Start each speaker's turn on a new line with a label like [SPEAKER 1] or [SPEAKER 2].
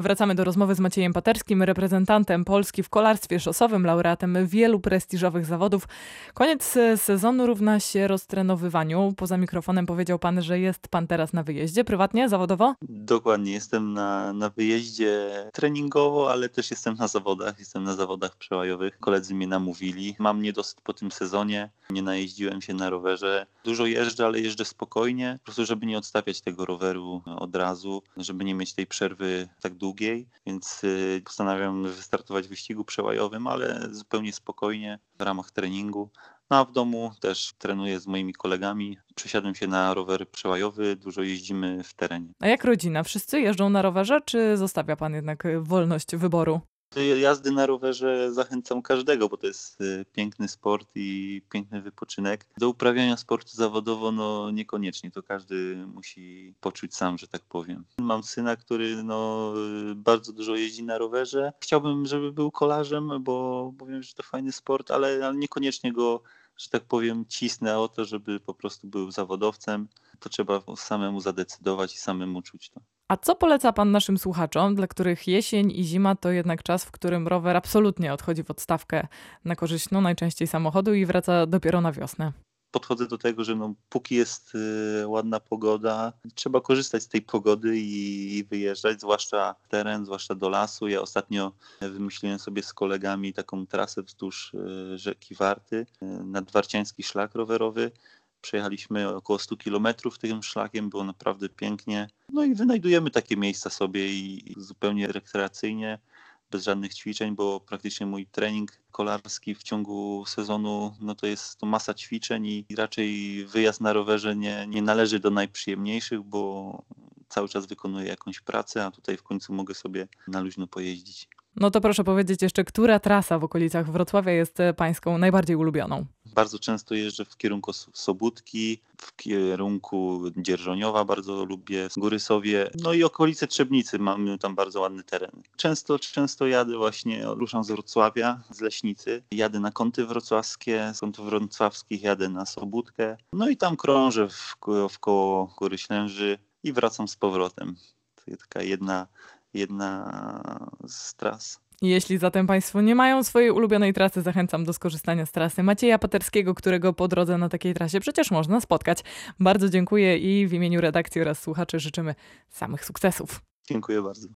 [SPEAKER 1] Wracamy do rozmowy z Maciejem Paterskim, reprezentantem Polski w kolarstwie szosowym, laureatem wielu prestiżowych zawodów. Koniec sezonu równa się roztrenowywaniu. Poza mikrofonem powiedział pan, że jest pan teraz na wyjeździe, prywatnie, zawodowo?
[SPEAKER 2] Dokładnie, jestem na, na wyjeździe treningowo, ale też jestem na zawodach. Jestem na zawodach przełajowych. Koledzy mnie namówili. Mam niedosyt po tym sezonie. Nie najeździłem się na rowerze. Dużo jeżdżę, ale jeżdżę spokojnie, po prostu żeby nie odstawiać tego roweru od razu, żeby nie mieć tej przerwy tak długiej, więc y, postanawiam wystartować w wyścigu przełajowym, ale zupełnie spokojnie w ramach treningu. No a w domu też trenuję z moimi kolegami. Przesiadłem się na rower przełajowy, dużo jeździmy w terenie.
[SPEAKER 1] A jak rodzina? Wszyscy jeżdżą na rowerze, czy zostawia pan jednak wolność wyboru?
[SPEAKER 2] Do jazdy na rowerze zachęcam każdego, bo to jest y, piękny sport i piękny wypoczynek. Do uprawiania sportu zawodowo no niekoniecznie, to każdy musi poczuć sam, że tak powiem. Mam syna, który no, y, bardzo dużo jeździ na rowerze. Chciałbym, żeby był kolarzem, bo, bo wiem, że to fajny sport, ale, ale niekoniecznie go, że tak powiem, cisnę o to, żeby po prostu był zawodowcem. To trzeba samemu zadecydować i samemu czuć to.
[SPEAKER 1] A co poleca pan naszym słuchaczom, dla których jesień i zima to jednak czas, w którym rower absolutnie odchodzi w odstawkę na korzyść no, najczęściej samochodu i wraca dopiero na wiosnę?
[SPEAKER 2] podchodzę do tego, że no, póki jest y, ładna pogoda, trzeba korzystać z tej pogody i, i, wyjeżdżać, zwłaszcza w teren, zwłaszcza do lasu. Ja ostatnio wymyśliłem sobie z kolegami taką trasę wzdłuż y, rzeki Warty, y, nadwarciański szlak rowerowy. Przejechaliśmy około 100 km tym szlakiem, było naprawdę pięknie. No i wynajdujemy takie miejsca sobie i zupełnie rekreacyjnie, bez żadnych ćwiczeń, bo praktycznie mój trening kolarski w ciągu sezonu no to jest to masa ćwiczeń i raczej wyjazd na rowerze nie, nie należy do najprzyjemniejszych, bo cały czas wykonuję jakąś pracę, a tutaj w końcu mogę sobie na luźno pojeździć.
[SPEAKER 1] No to proszę powiedzieć jeszcze, która trasa w okolicach Wrocławia jest pańską najbardziej ulubioną?
[SPEAKER 2] Bardzo często jeżdżę w kierunku Sobótki, w kierunku Dzierżoniowa bardzo lubię, Góry Sowie, no i okolice Trzebnicy, mamy tam bardzo ładny teren. Często, często jadę właśnie, ruszam z Wrocławia, z Leśnicy, jadę na kąty wrocławskie, z kątów wrocławskich jadę na Sobótkę, no i tam krążę w, w koło Góry Ślęży i wracam z powrotem. To jest taka jedna jedna z tras.
[SPEAKER 1] Jeśli zatem Państwo nie mają swojej ulubionej trasy, zachęcam do skorzystania z trasy Macieja Paterskiego, którego po drodze na takiej trasie przecież można spotkać. Bardzo dziękuję i w imieniu redakcji oraz słuchaczy życzymy samych sukcesów.
[SPEAKER 2] Dziękuję bardzo.